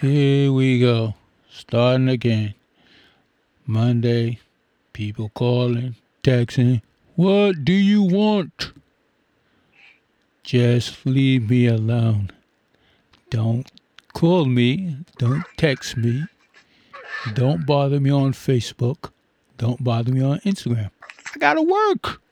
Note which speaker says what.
Speaker 1: Here we go. Starting again. Monday. People calling, texting. What do you want? Just leave me alone. Don't call me. Don't text me. Don't bother me on Facebook. Don't bother me on Instagram. I gotta work.